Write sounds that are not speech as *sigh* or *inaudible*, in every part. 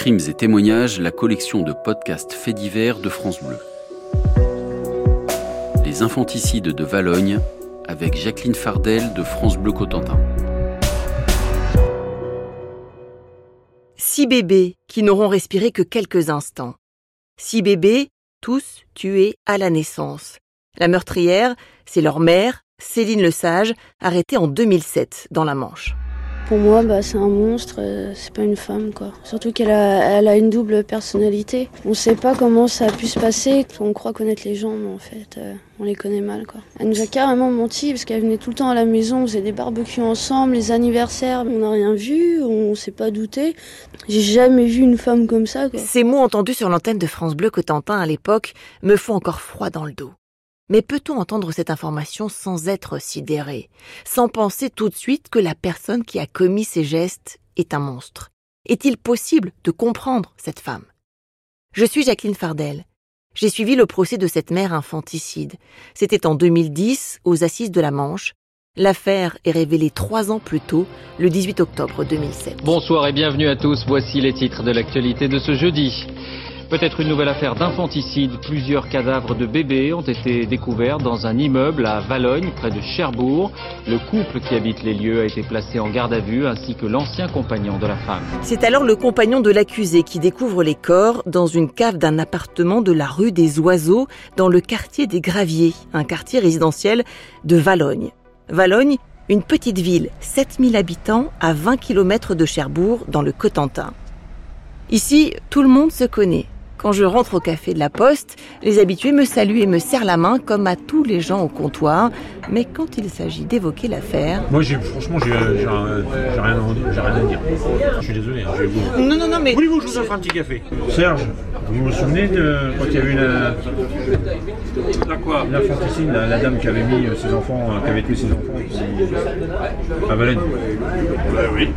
Crimes et témoignages, la collection de podcasts faits divers de France Bleu. Les infanticides de Valogne avec Jacqueline Fardel de France Bleu Cotentin. Six bébés qui n'auront respiré que quelques instants. Six bébés, tous tués à la naissance. La meurtrière, c'est leur mère, Céline Lesage, arrêtée en 2007 dans la Manche. Pour moi, bah, c'est un monstre, euh, c'est pas une femme, quoi. Surtout qu'elle a, elle a une double personnalité. On sait pas comment ça a pu se passer. On croit connaître les gens, mais en fait, euh, on les connaît mal, quoi. Elle nous a carrément menti parce qu'elle venait tout le temps à la maison, on faisait des barbecues ensemble, les anniversaires, on n'a rien vu, on s'est pas douté. J'ai jamais vu une femme comme ça, quoi. Ces mots entendus sur l'antenne de France Bleu Cotentin à l'époque me font encore froid dans le dos. Mais peut-on entendre cette information sans être sidéré, sans penser tout de suite que la personne qui a commis ces gestes est un monstre? Est-il possible de comprendre cette femme? Je suis Jacqueline Fardel. J'ai suivi le procès de cette mère infanticide. C'était en 2010, aux Assises de la Manche. L'affaire est révélée trois ans plus tôt, le 18 octobre 2007. Bonsoir et bienvenue à tous. Voici les titres de l'actualité de ce jeudi. Peut-être une nouvelle affaire d'infanticide. Plusieurs cadavres de bébés ont été découverts dans un immeuble à Valogne, près de Cherbourg. Le couple qui habite les lieux a été placé en garde à vue, ainsi que l'ancien compagnon de la femme. C'est alors le compagnon de l'accusé qui découvre les corps dans une cave d'un appartement de la rue des Oiseaux, dans le quartier des Graviers, un quartier résidentiel de Valogne. Valogne, une petite ville, 7000 habitants, à 20 km de Cherbourg, dans le Cotentin. Ici, tout le monde se connaît. Quand je rentre au café de la Poste, les habitués me saluent et me serrent la main comme à tous les gens au comptoir. Mais quand il s'agit d'évoquer l'affaire... Moi, franchement, j'ai rien, rien, à dire. Je suis désolé. Hein, vous... Non, non, non, mais... Voulez-vous que je vous offre un petit café? Serge, vous vous souvenez de quand il y avait une... La quoi? La la, dame qui avait mis ses enfants, euh, qui avait tué ses enfants à Valette. oui.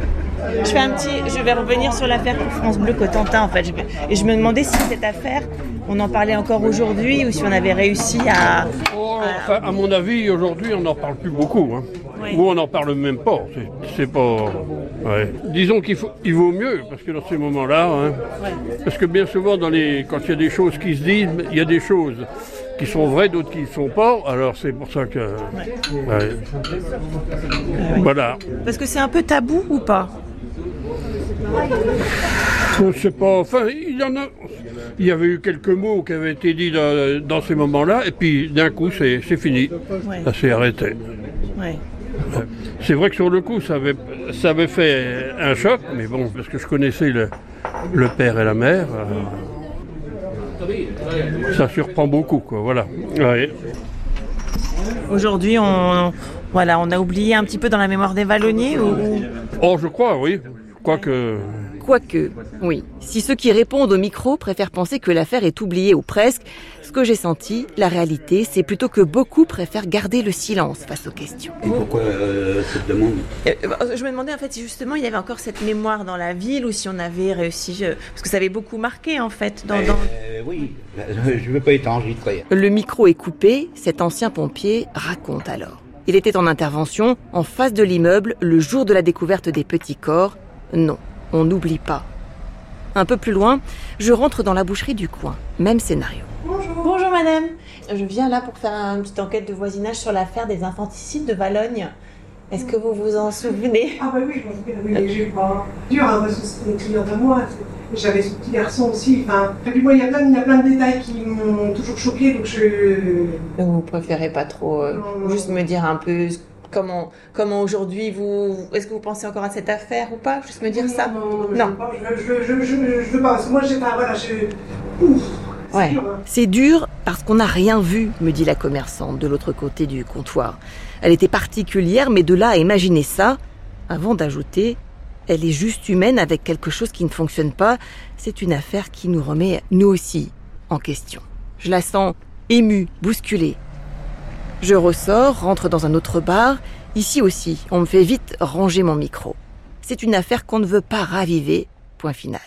Je fais un petit, je vais revenir sur l'affaire France Bleu Cotentin en fait. Et je me demandais si cette affaire, on en parlait encore aujourd'hui ou si on avait réussi à. Oh, à... mon avis, aujourd'hui, on n'en parle plus beaucoup. Hein. Ou on n'en parle même pas. C'est pas. Disons qu'il faut, il vaut mieux parce que dans ces moments-là, hein, parce que bien souvent, dans les, quand il y a des choses qui se disent, il y a des choses qui sont vraies, d'autres qui ne sont pas. Alors c'est pour ça que. Voilà. Parce que c'est un peu tabou ou pas? Je sais pas. Enfin, il y en a. Il y avait eu quelques mots qui avaient été dits dans, ces moments-là, et puis d'un coup, c'est fini. Ça s'est arrêté. C'est vrai que sur le coup, ça avait, ça avait fait un choc, mais bon, parce que je connaissais le, le père et la mère. Euh, ça surprend beaucoup, quoi. Voilà. Aujourd'hui, on, voilà, on a oublié un petit peu dans la mémoire des Vallonniers ou... Oh, je crois, oui. Quoique. Quoique, oui. Si ceux qui répondent au micro préfèrent penser que l'affaire est oubliée ou presque, ce que j'ai senti, la réalité, c'est plutôt que beaucoup préfèrent garder le silence face aux questions. Et pourquoi euh, cette demande euh, bah, Je me demandais en fait si justement il y avait encore cette mémoire dans la ville ou si on avait réussi, parce que ça avait beaucoup marqué en fait. Dans, euh, oui, *laughs* je ne veux pas être enregistré. Le micro est coupé, cet ancien pompier raconte alors. Il était en intervention en face de l'immeuble le jour de la découverte des petits corps non, on n'oublie pas. Un peu plus loin, je rentre dans la boucherie du coin. Même scénario. Bonjour. Bonjour madame. Je viens là pour faire une petite enquête de voisinage sur l'affaire des infanticides de Valogne. Est-ce que vous vous en souvenez? Ah bah oui, je m'en souviens. Oui, j'ai pas dur, hein, parce que c'était une cliente à moi. J'avais ce petit garçon aussi. Enfin, puis moi, il y, a plein, il y a plein de détails qui m'ont toujours choqué, donc je... Vous préférez pas trop euh, juste me dire un peu Comment, comment aujourd'hui vous. Est-ce que vous pensez encore à cette affaire ou pas? Juste me dire ça Non. non. Je, je, je, veux pas. Parce que moi, j'ai pas. Voilà, je. Ouf. Ouais. Hein. C'est dur parce qu'on n'a rien vu, me dit la commerçante de l'autre côté du comptoir. Elle était particulière, mais de là à imaginer ça, avant d'ajouter, elle est juste humaine avec quelque chose qui ne fonctionne pas, c'est une affaire qui nous remet, nous aussi, en question. Je la sens émue, bousculée. Je ressors, rentre dans un autre bar. Ici aussi, on me fait vite ranger mon micro. C'est une affaire qu'on ne veut pas raviver. Point final.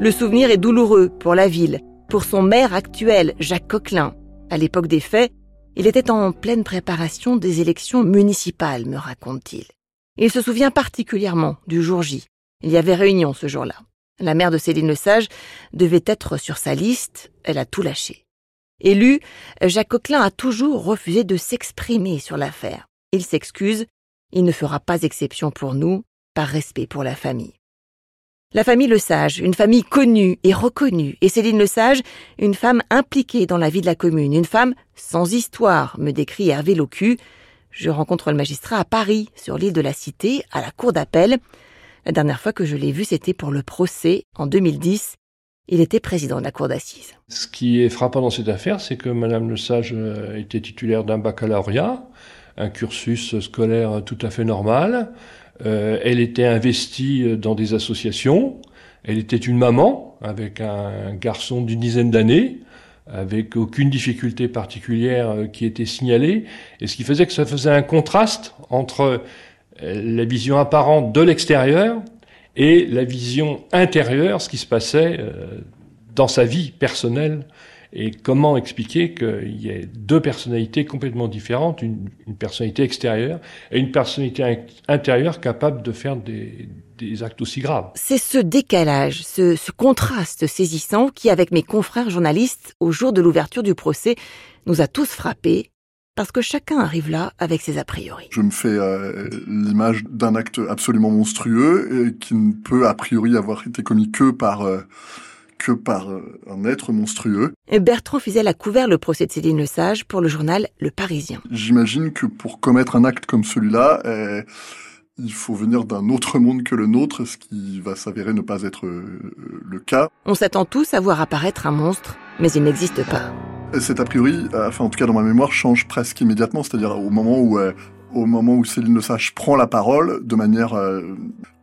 Le souvenir est douloureux pour la ville, pour son maire actuel, Jacques Coquelin. À l'époque des faits, il était en pleine préparation des élections municipales, me raconte-t-il. Il se souvient particulièrement du jour J. Il y avait réunion ce jour-là. La mère de Céline Lesage devait être sur sa liste, elle a tout lâché. Élu, Jacques Coquelin a toujours refusé de s'exprimer sur l'affaire. Il s'excuse, il ne fera pas exception pour nous, par respect pour la famille. La famille Le Sage, une famille connue et reconnue, et Céline Le Sage, une femme impliquée dans la vie de la commune, une femme sans histoire, me décrit Hervé Locu. Je rencontre le magistrat à Paris, sur l'île de la Cité, à la cour d'appel. La dernière fois que je l'ai vu, c'était pour le procès, en 2010. Il était président de la cour d'assises. Ce qui est frappant dans cette affaire, c'est que Madame Le Sage euh, était titulaire d'un baccalauréat, un cursus scolaire tout à fait normal. Euh, elle était investie dans des associations. Elle était une maman avec un garçon d'une dizaine d'années, avec aucune difficulté particulière euh, qui était signalée. Et ce qui faisait que ça faisait un contraste entre la vision apparente de l'extérieur et la vision intérieure, ce qui se passait euh, dans sa vie personnelle. Et comment expliquer qu'il y ait deux personnalités complètement différentes, une, personnalité extérieure et une personnalité intérieure capable de faire des, actes aussi graves. C'est ce décalage, ce, ce, contraste saisissant qui, avec mes confrères journalistes, au jour de l'ouverture du procès, nous a tous frappés parce que chacun arrive là avec ses a priori. Je me fais euh, l'image d'un acte absolument monstrueux et qui ne peut a priori avoir été commis que par euh, que par euh, un être monstrueux. Et Bertrand Fizel a couvert le procès de Céline Lesage pour le journal Le Parisien. J'imagine que pour commettre un acte comme celui-là, il faut venir d'un autre monde que le nôtre, ce qui va s'avérer ne pas être le cas. On s'attend tous à voir apparaître un monstre, mais il n'existe pas. Cet a priori, euh, enfin en tout cas dans ma mémoire, change presque immédiatement, c'est-à-dire au moment où euh, au moment où Céline Le Sage prend la parole de manière euh,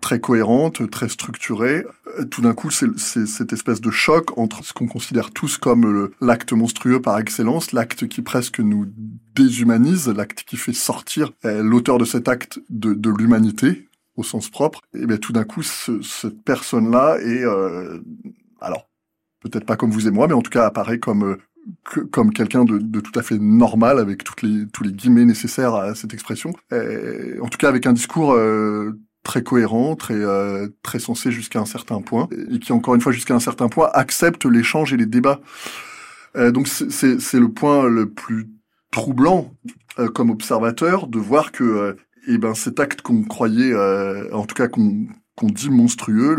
très cohérente, très structurée, tout d'un coup, c'est cette espèce de choc entre ce qu'on considère tous comme l'acte monstrueux par excellence, l'acte qui presque nous déshumanise, l'acte qui fait sortir l'auteur de cet acte de, de l'humanité au sens propre. Et bien tout d'un coup, ce, cette personne-là est, alors peut-être pas comme vous et moi, mais en tout cas apparaît comme comme quelqu'un de, de, tout à fait normal avec toutes les, tous les guillemets nécessaires à cette expression. Et, en tout cas avec un discours euh, très cohérent, très euh, très sensé jusqu'à un certain point, et qui encore une fois jusqu'à un certain point accepte l'échange et les débats. Euh, donc c'est le point le plus troublant comme observateur de voir que eh ben cet acte qu'on croyait, en tout cas qu'on qu'on dit monstrueux,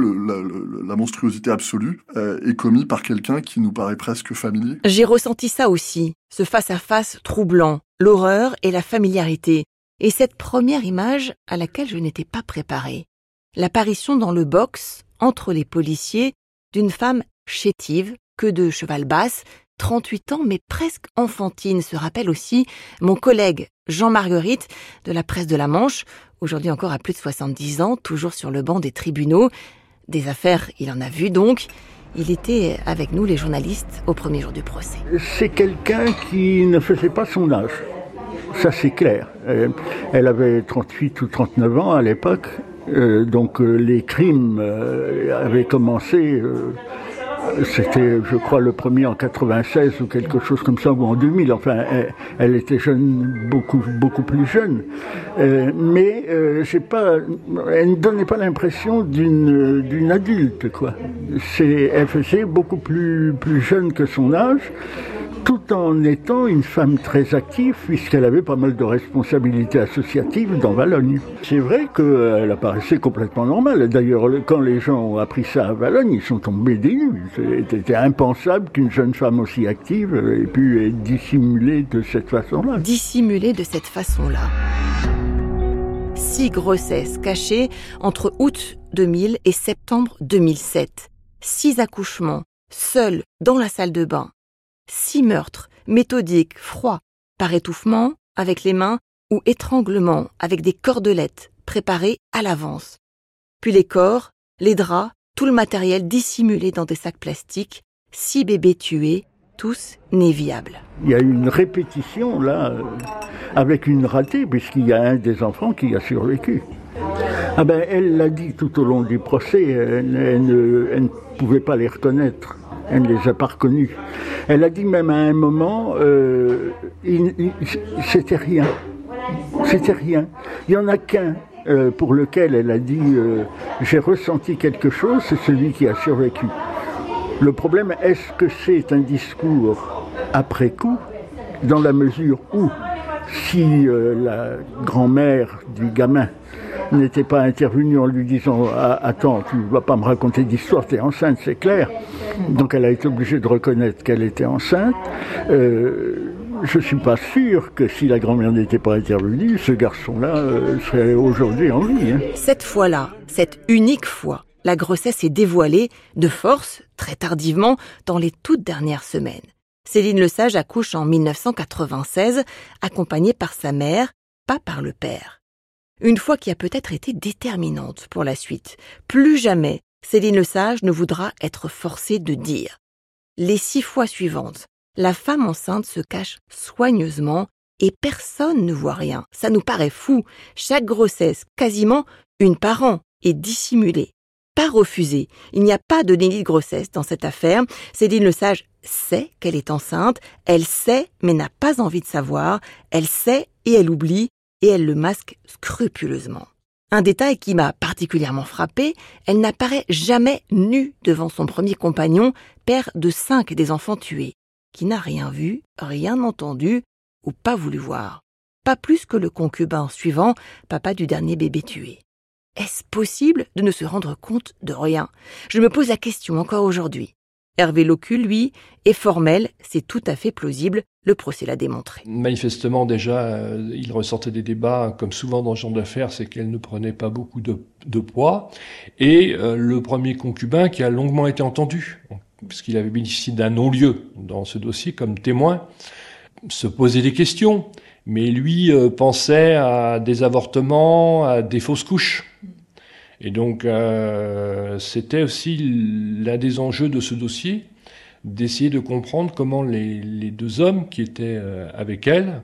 la, monstruosité absolue, euh, est commis par quelqu'un qui nous paraît presque familier. J'ai ressenti ça aussi, ce face-à-face troublant, l'horreur et la familiarité, et cette première image à laquelle je n'étais pas préparée. L'apparition dans le box, entre les policiers, d'une femme chétive, que de cheval basse, 38 ans mais presque enfantine, se rappelle aussi mon collègue Jean Marguerite de la presse de la Manche, aujourd'hui encore à plus de 70 ans, toujours sur le banc des tribunaux. Des affaires, il en a vu donc. Il était avec nous, les journalistes, au premier jour du procès. C'est quelqu'un qui ne faisait pas son âge. Ça, c'est clair. Euh, elle avait 38 ou 39 ans à l'époque. Euh, donc euh, les crimes avaient commencé c'était, je crois, le premier en 96 ou quelque chose comme ça, ou en 2000. Enfin, elle, était jeune, beaucoup, beaucoup plus jeune. Euh, mais euh, pas, elle ne donnait pas l'impression d'une, d'une adulte, quoi. C'est, elle faisait beaucoup plus, plus jeune que son âge tout en étant une femme très active, puisqu'elle avait pas mal de responsabilités associatives dans Valogne. C'est vrai qu'elle apparaissait complètement normale. D'ailleurs, quand les gens ont appris ça à Valogne, ils sont tombés des nues. C'était impensable qu'une jeune femme aussi active ait pu être dissimulée de cette façon-là. Dissimulée de cette façon-là. Six grossesses cachées entre août 2000 et septembre 2007. Six accouchements, seuls dans la salle de bain six meurtres, méthodiques, froids, par étouffement, avec les mains, ou étranglement, avec des cordelettes, préparées à l'avance. Puis les corps, les draps, tout le matériel dissimulé dans des sacs plastiques, six bébés tués, tous nés viables. Il y a une répétition là, euh, avec une ratée, puisqu'il y a un des enfants qui a survécu. Ah ben, elle l'a dit tout au long du procès, elle ne pouvait pas les reconnaître elle ne les a pas reconnus. Elle a dit même à un moment, euh, c'était rien. C'était rien. Il n'y en a qu'un euh, pour lequel elle a dit euh, j'ai ressenti quelque chose, c'est celui qui a survécu. Le problème, est-ce que c'est un discours après coup, dans la mesure où si euh, la grand-mère du gamin n'était pas intervenue en lui disant ah, Attends, tu ne vas pas me raconter d'histoire, tu es enceinte, c'est clair. Donc elle a été obligée de reconnaître qu'elle était enceinte. Euh, je ne suis pas sûr que si la grand-mère n'était pas intervenue, ce garçon-là euh, serait aujourd'hui en vie. Hein. Cette fois-là, cette unique fois, la grossesse est dévoilée de force, très tardivement, dans les toutes dernières semaines. Céline Lesage accouche en 1996, accompagnée par sa mère, pas par le père. Une fois qui a peut-être été déterminante pour la suite. Plus jamais, Céline Lesage ne voudra être forcée de dire. Les six fois suivantes, la femme enceinte se cache soigneusement et personne ne voit rien. Ça nous paraît fou. Chaque grossesse, quasiment une par an, est dissimulée pas refusée. Il n'y a pas de déni de grossesse dans cette affaire. Céline Lesage sait qu'elle est enceinte, elle sait mais n'a pas envie de savoir, elle sait et elle oublie et elle le masque scrupuleusement. Un détail qui m'a particulièrement frappé, elle n'apparaît jamais nue devant son premier compagnon, père de cinq des enfants tués, qui n'a rien vu, rien entendu ou pas voulu voir. Pas plus que le concubin suivant, papa du dernier bébé tué. Est-ce possible de ne se rendre compte de rien? Je me pose la question encore aujourd'hui. Hervé Locu, lui, est formel, c'est tout à fait plausible, le procès l'a démontré. Manifestement, déjà, euh, il ressortait des débats, comme souvent dans ce genre d'affaires, c'est qu'elle ne prenait pas beaucoup de, poids. Et euh, le premier concubin qui a longuement été entendu, puisqu'il avait bénéficié d'un non-lieu dans ce dossier comme témoin, se posait des questions mais lui euh, pensait à des avortements, à des fausses couches. Et donc, euh, c'était aussi l'un des enjeux de ce dossier, d'essayer de comprendre comment les, deux hommes qui étaient euh, avec elle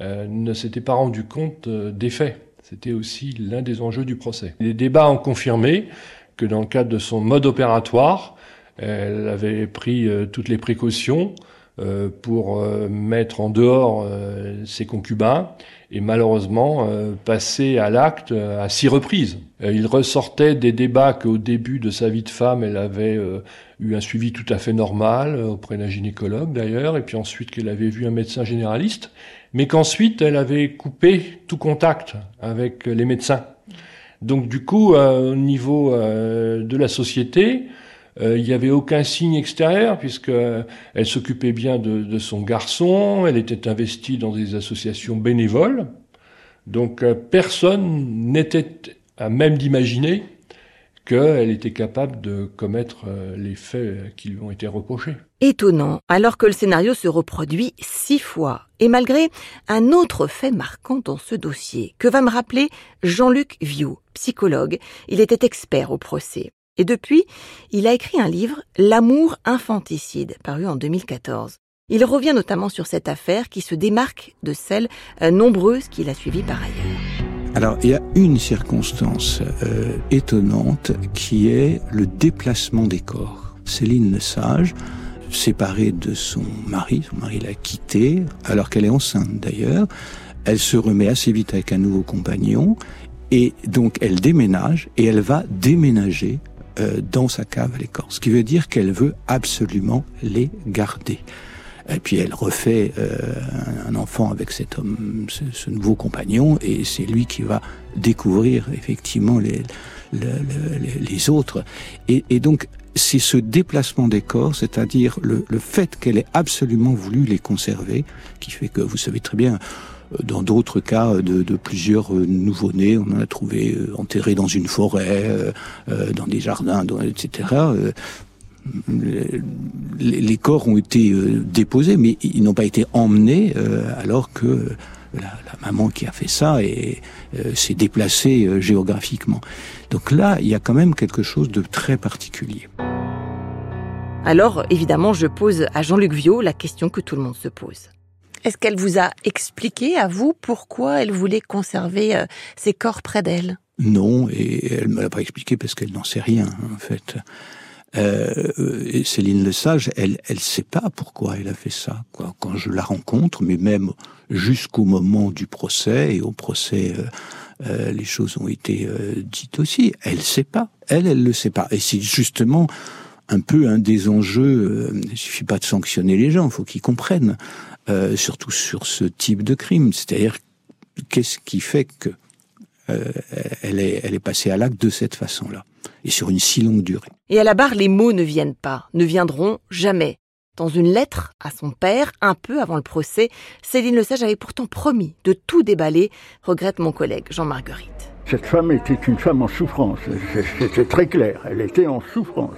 ne s'étaient pas rendus compte des faits. C'était aussi l'un des enjeux du procès. Les débats ont confirmé que dans le cadre de son mode opératoire, elle avait pris toutes les précautions euh, pour euh, mettre en dehors euh, ses concubins et malheureusement passer à l'acte à six reprises. il ressortait des débats qu'au début de sa vie de femme, elle avait eu un suivi tout à fait normal auprès d'un gynécologue d'ailleurs, et puis ensuite qu'elle avait vu un médecin généraliste, mais qu'ensuite elle avait coupé tout contact avec les médecins. Donc du coup, au niveau de la société, euh, il n'y avait aucun signe extérieur puisque elle s'occupait bien de, son garçon, elle était investie dans des associations bénévoles. Donc euh, personne n'était à même d'imaginer qu'elle était capable de commettre euh, les faits qui lui ont été reprochés. Étonnant, alors que le scénario se reproduit six fois, et malgré un autre fait marquant dans ce dossier, que va me rappeler Jean-Luc Viau, psychologue. Il était expert au procès. Et depuis, il a écrit un livre, L'amour infanticide, paru en 2014. Il revient notamment sur cette affaire qui se démarque de celles euh, nombreuses qu'il a suivies par ailleurs. Alors, il y a une circonstance euh, étonnante qui est le déplacement des corps. Céline Lesage, séparée de son mari, son mari l'a quittée, alors qu'elle est enceinte d'ailleurs, elle se remet assez vite avec un nouveau compagnon, et donc elle déménage, et elle va déménager dans sa cave les corps. Ce qui veut dire qu'elle veut absolument les garder. Et puis elle refait euh, un enfant avec cet homme, ce, nouveau compagnon, et c'est lui qui va découvrir effectivement les, les, autres. Et, et donc c'est ce déplacement des corps, c'est-à-dire le, le fait qu'elle ait absolument voulu les conserver, qui fait que vous savez très bien, dans d'autres cas de, de plusieurs euh, nouveau-nés, on en a trouvé euh, enterrés dans une forêt, euh, dans des jardins, etc. Les, corps ont été déposés, mais ils n'ont pas été emmenés alors que la, la, maman qui a fait ça s'est déplacée géographiquement. Donc là, il y a quand même quelque chose de très particulier. Alors, évidemment, je pose à Jean-Luc Viau la question que tout le monde se pose. Est-ce qu'elle vous a expliqué à vous pourquoi elle voulait conserver euh, ses corps près d'elle? Non, et elle me l'a pas expliqué parce qu'elle n'en sait rien en fait. Euh, Céline Lesage, elle, elle sait pas pourquoi elle a fait ça. Quoi. Quand je la rencontre, mais même jusqu'au moment du procès et au procès euh, les choses ont été euh, dites aussi. Elle sait pas. Elle, elle le sait pas. Et c'est justement un peu un des enjeux. Euh, il suffit pas de sanctionner les gens, il faut qu'ils comprennent, euh, surtout sur ce type de crime. C'est-à-dire qu'est-ce qui fait que elle est, elle est passée à l'acte de cette façon-là et sur une si longue durée? Et à la barre, les mots ne viennent pas, ne viendront jamais. Dans une lettre à son père, un peu avant le procès, Céline Lesage avait pourtant promis de tout déballer, regrette mon collègue Jean-Marguerite. Cette femme était une femme en souffrance, c'était très clair, elle était en souffrance.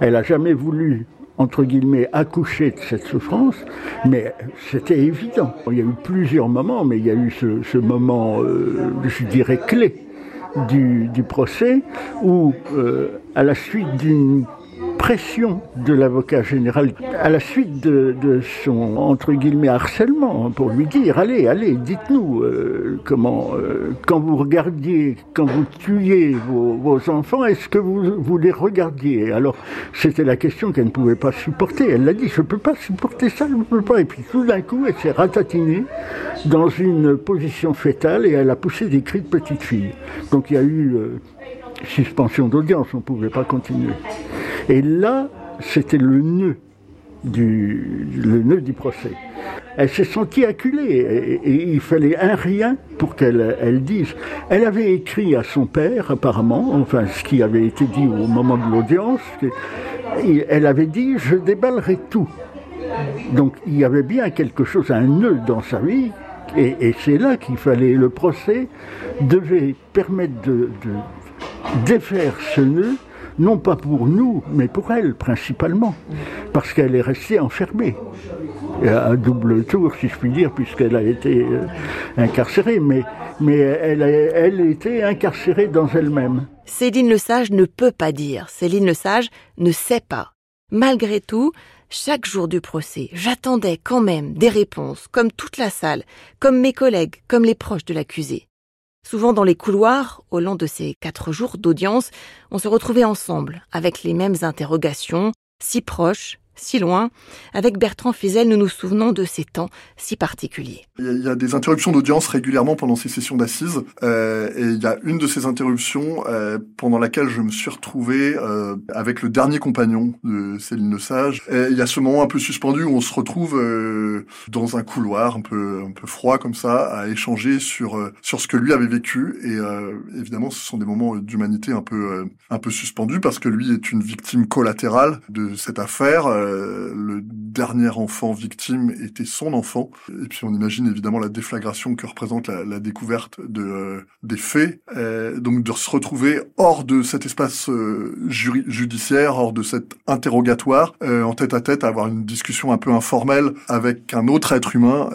Elle n'a jamais voulu, entre guillemets, accoucher de cette souffrance, mais c'était évident. Il y a eu plusieurs moments, mais il y a eu ce, moment, euh, je dirais, clé du, procès, où, euh, à la suite d'une pression de l'avocat général à la suite de, son entre guillemets harcèlement hein, pour lui dire allez allez dites-nous euh, comment euh, quand vous regardiez quand vous tuiez vos, enfants est-ce que vous, vous les regardiez? Alors c'était la question qu'elle ne pouvait pas supporter. Elle l'a dit je peux pas supporter ça je peux pas. Et puis tout d'un coup elle s'est ratatinée dans une position fétale et elle a poussé des cris de petite fille. Donc il y a eu euh, suspension d'audience on ne pouvait pas continuer et là, c'était le nœud du, le nœud du procès. Elle s'est sentie acculée et, il fallait un rien pour qu'elle elle dise. Elle avait écrit à son père, apparemment, enfin ce qui avait été dit au moment de l'audience, elle avait dit je déballerai tout. Donc il y avait bien quelque chose, un nœud dans sa vie, et, c'est là qu'il fallait, le procès devait permettre de défaire ce nœud non pas pour nous, mais pour elle principalement, parce qu'elle est restée enfermée. À double tour, si je puis dire, puisqu'elle a été euh, incarcérée, mais, elle, elle était incarcérée dans elle-même. Céline Lesage ne peut pas dire, Céline Lesage ne sait pas. Malgré tout, chaque jour du procès, j'attendais quand même des réponses, comme toute la salle, comme mes collègues, comme les proches de l'accusé. Souvent dans les couloirs, au long de ces quatre jours d'audience, on se retrouvait ensemble, avec les mêmes interrogations, si proches, si loin. Avec Bertrand Fizel, nous nous souvenons de ces temps si particuliers. Il y a, des interruptions d'audience régulièrement pendant ces sessions d'assises. Euh, et il y a une de ces interruptions euh, pendant laquelle je me suis retrouvé euh, avec le dernier compagnon de Céline Le Sage. Et il y a ce moment un peu suspendu où on se retrouve euh, dans un couloir un peu un peu froid comme ça à échanger sur euh, sur ce que lui avait vécu. Et euh, évidemment, ce sont des moments d'humanité un peu un peu suspendus parce que lui est une victime collatérale de cette affaire. Euh, le dernier enfant victime était son enfant. Et puis on imagine évidemment la déflagration que représente la, découverte de euh, des faits. Euh, donc de se retrouver hors de cet espace judiciaire, hors de cet interrogatoire, en tête à tête, avoir une discussion un peu informelle avec un autre être humain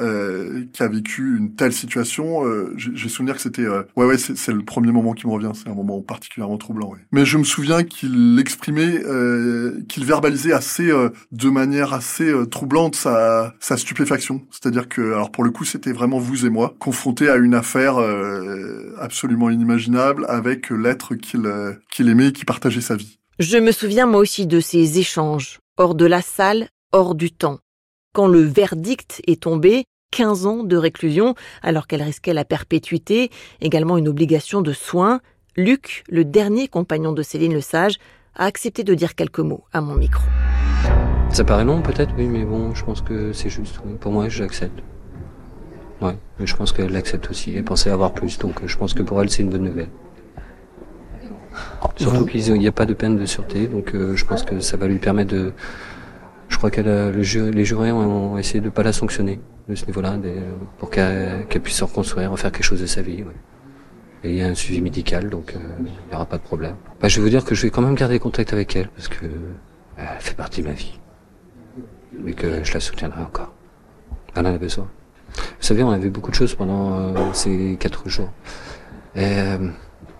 qui a vécu une telle situation. J'ai souvenir que c'était ouais ouais c'est le premier moment qui me revient. C'est un moment particulièrement troublant. Mais je me souviens qu'il exprimait, qu'il verbalisait assez de manière assez euh, troublante sa, stupéfaction. C'est-à-dire que, alors pour le coup, c'était vraiment vous et moi, confrontés à une affaire euh, absolument inimaginable avec l'être qu'il euh, qu'il aimait et qui partageait sa vie. Je me souviens moi aussi de ces échanges, hors de la salle, hors du temps. Quand le verdict est tombé, 15 ans de réclusion, alors qu'elle risquait la perpétuité, également une obligation de soins, Luc, le dernier compagnon de Céline Le Sage, a accepté de dire quelques mots à mon micro. Ça paraît long peut-être, oui, mais bon, je pense que c'est juste. Pour moi, j'accepte. Ouais, mais je pense qu'elle l'accepte aussi. Elle pensait avoir plus, donc je pense que pour elle, c'est une bonne nouvelle. Surtout qu'il n'y a pas de peine de sûreté, donc euh, je pense que ça va lui permettre de. Je crois que les jurés ont essayé de ne pas la sanctionner de ce niveau-là, pour qu'elle puisse se reconstruire, refaire quelque chose de sa vie. Et il y a un suivi médical, donc euh, il n'y aura pas de problème. Bah, je vais vous dire que je vais quand même garder contact avec elle, parce que elle fait partie de ma vie mais que je la soutiendrai encore. Elle en a besoin. Vous savez, on avait beaucoup de choses pendant euh, ces quatre jours. Et, euh,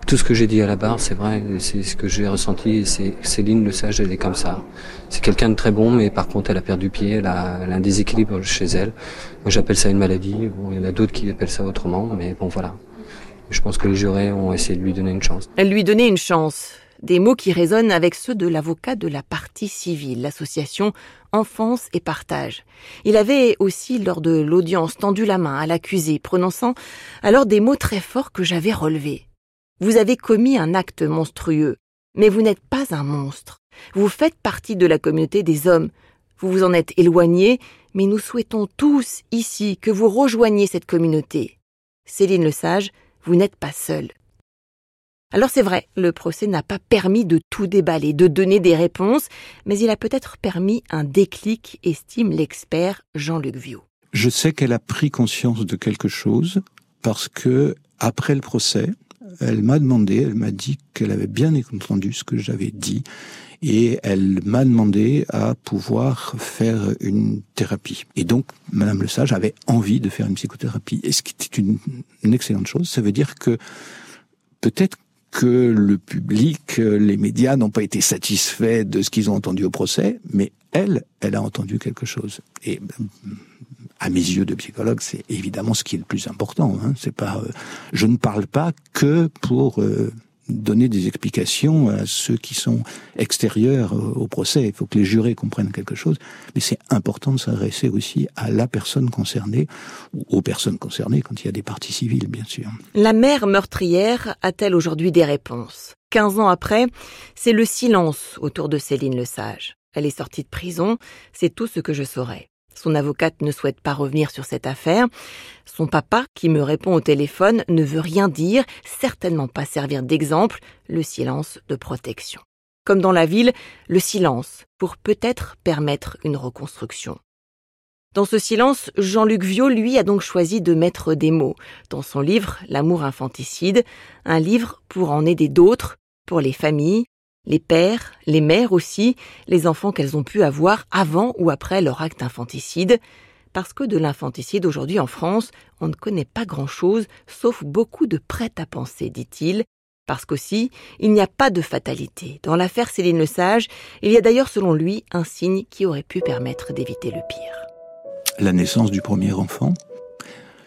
tout ce que j'ai dit à la barre, c'est vrai, c'est ce que j'ai ressenti. C'est Céline Le Sage, elle est comme ça. C'est quelqu'un de très bon, mais par contre, elle a perdu pied, elle a, elle a un déséquilibre chez elle. Moi, j'appelle ça une maladie. Bon, il y en a d'autres qui appellent ça autrement, mais bon, voilà. Je pense que les jurés ont essayé de lui donner une chance. Elle lui donnait une chance des mots qui résonnent avec ceux de l'avocat de la partie civile, l'association Enfance et Partage. Il avait aussi, lors de l'audience, tendu la main à l'accusé, prononçant alors des mots très forts que j'avais relevés. Vous avez commis un acte monstrueux, mais vous n'êtes pas un monstre. Vous faites partie de la communauté des hommes. Vous vous en êtes éloigné, mais nous souhaitons tous ici que vous rejoigniez cette communauté. Céline Lesage, vous n'êtes pas seule. Alors c'est vrai, le procès n'a pas permis de tout déballer, de donner des réponses, mais il a peut-être permis un déclic, estime l'expert Jean-Luc Viau. Je sais qu'elle a pris conscience de quelque chose parce que après le procès, elle m'a demandé, elle m'a dit qu'elle avait bien entendu ce que j'avais dit et elle m'a demandé à pouvoir faire une thérapie. Et donc, Madame Le Sage avait envie de faire une psychothérapie. Et ce qui était une, une excellente chose, ça veut dire que peut-être que le public, les médias n'ont pas été satisfaits de ce qu'ils ont entendu au procès, mais elle, elle a entendu quelque chose. Et à mes yeux de psychologue, c'est évidemment ce qui est le plus important. Hein. C'est pas, euh, je ne parle pas que pour euh, donner des explications à ceux qui sont extérieurs au procès. Il faut que les jurés comprennent quelque chose, mais c'est important de s'adresser aussi à la personne concernée ou aux personnes concernées quand il y a des parties civiles, bien sûr. La mère meurtrière a-t-elle aujourd'hui des réponses? 15 ans après, c'est le silence autour de Céline Lesage. Elle est sortie de prison, c'est tout ce que je saurais. Son avocate ne souhaite pas revenir sur cette affaire. Son papa, qui me répond au téléphone, ne veut rien dire, certainement pas servir d'exemple, le silence de protection. Comme dans la ville, le silence, pour peut-être permettre une reconstruction. Dans ce silence, Jean-Luc Viau, lui, a donc choisi de mettre des mots dans son livre L'amour infanticide, un livre pour en aider d'autres, pour les familles, les pères, les mères aussi, les enfants qu'elles ont pu avoir avant ou après leur acte infanticide, parce que de l'infanticide aujourd'hui en France, on ne connaît pas grand-chose, sauf beaucoup de prêt-à-penser, dit-il, parce qu'aussi, il n'y a pas de fatalité. Dans l'affaire Céline Le Sage, il y a d'ailleurs selon lui un signe qui aurait pu permettre d'éviter le pire. La naissance du premier enfant.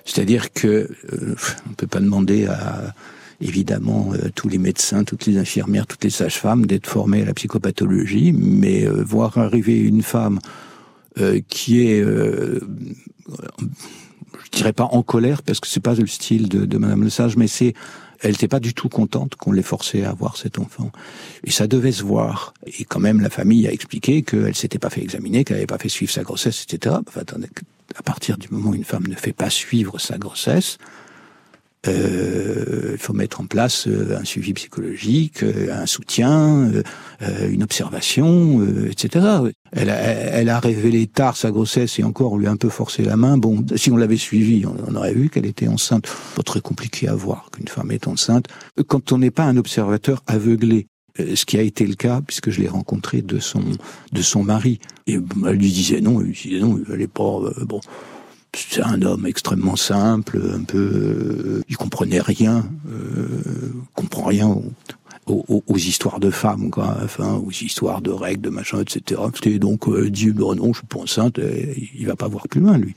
C'est-à-dire que euh, on ne peut pas demander à évidemment euh, tous les médecins, toutes les infirmières, toutes les sages-femmes d'être formées à la psychopathologie, mais euh, voir arriver une femme euh, qui est, je dirais pas en colère parce que c'est pas le style de, de Madame Le Sage, mais c'est elle n'était pas du tout contente qu'on l'ait forcée à avoir cet enfant. Et ça devait se voir. Et quand même, la famille a expliqué qu'elle s'était pas fait examiner, qu'elle n'avait pas fait suivre sa grossesse, etc. Enfin, à partir du moment où une femme ne fait pas suivre sa grossesse, euh, il faut mettre en place euh, un suivi psychologique, euh, un soutien, une observation, etc. Elle a, révélé tard sa grossesse et encore on lui a un peu forcé la main. Bon, si on l'avait suivi, on, aurait vu qu'elle était enceinte. Pas très compliqué à voir qu'une femme est enceinte. Quand on n'est pas un observateur aveuglé, ce qui a été le cas puisque je l'ai rencontré de son de son mari et elle lui disait non, elle lui disait non, elle est pas bon c'est un homme extrêmement simple, un peu, euh, il comprenait rien, euh, comprend rien aux, histoires de femmes, quoi, aux histoires de règles, de machin, etc. Et donc euh, dit bon non, je suis pas enceinte, il va pas voir plus loin lui.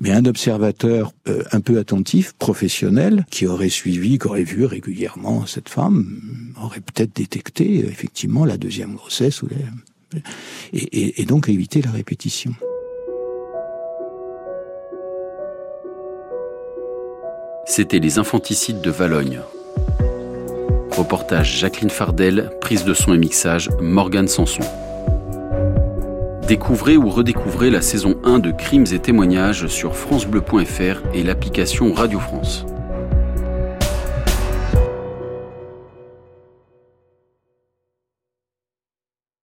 Mais un observateur euh, un peu attentif, professionnel, qui aurait suivi, qui aurait vu régulièrement cette femme, aurait peut-être détecté effectivement la deuxième grossesse et, et, donc éviter la répétition. C'était Les infanticides de Valogne. Reportage Jacqueline Fardel, prise de son et mixage Morgane Sanson. Découvrez ou redécouvrez la saison 1 de Crimes et témoignages sur francebleu.fr et l'application Radio France.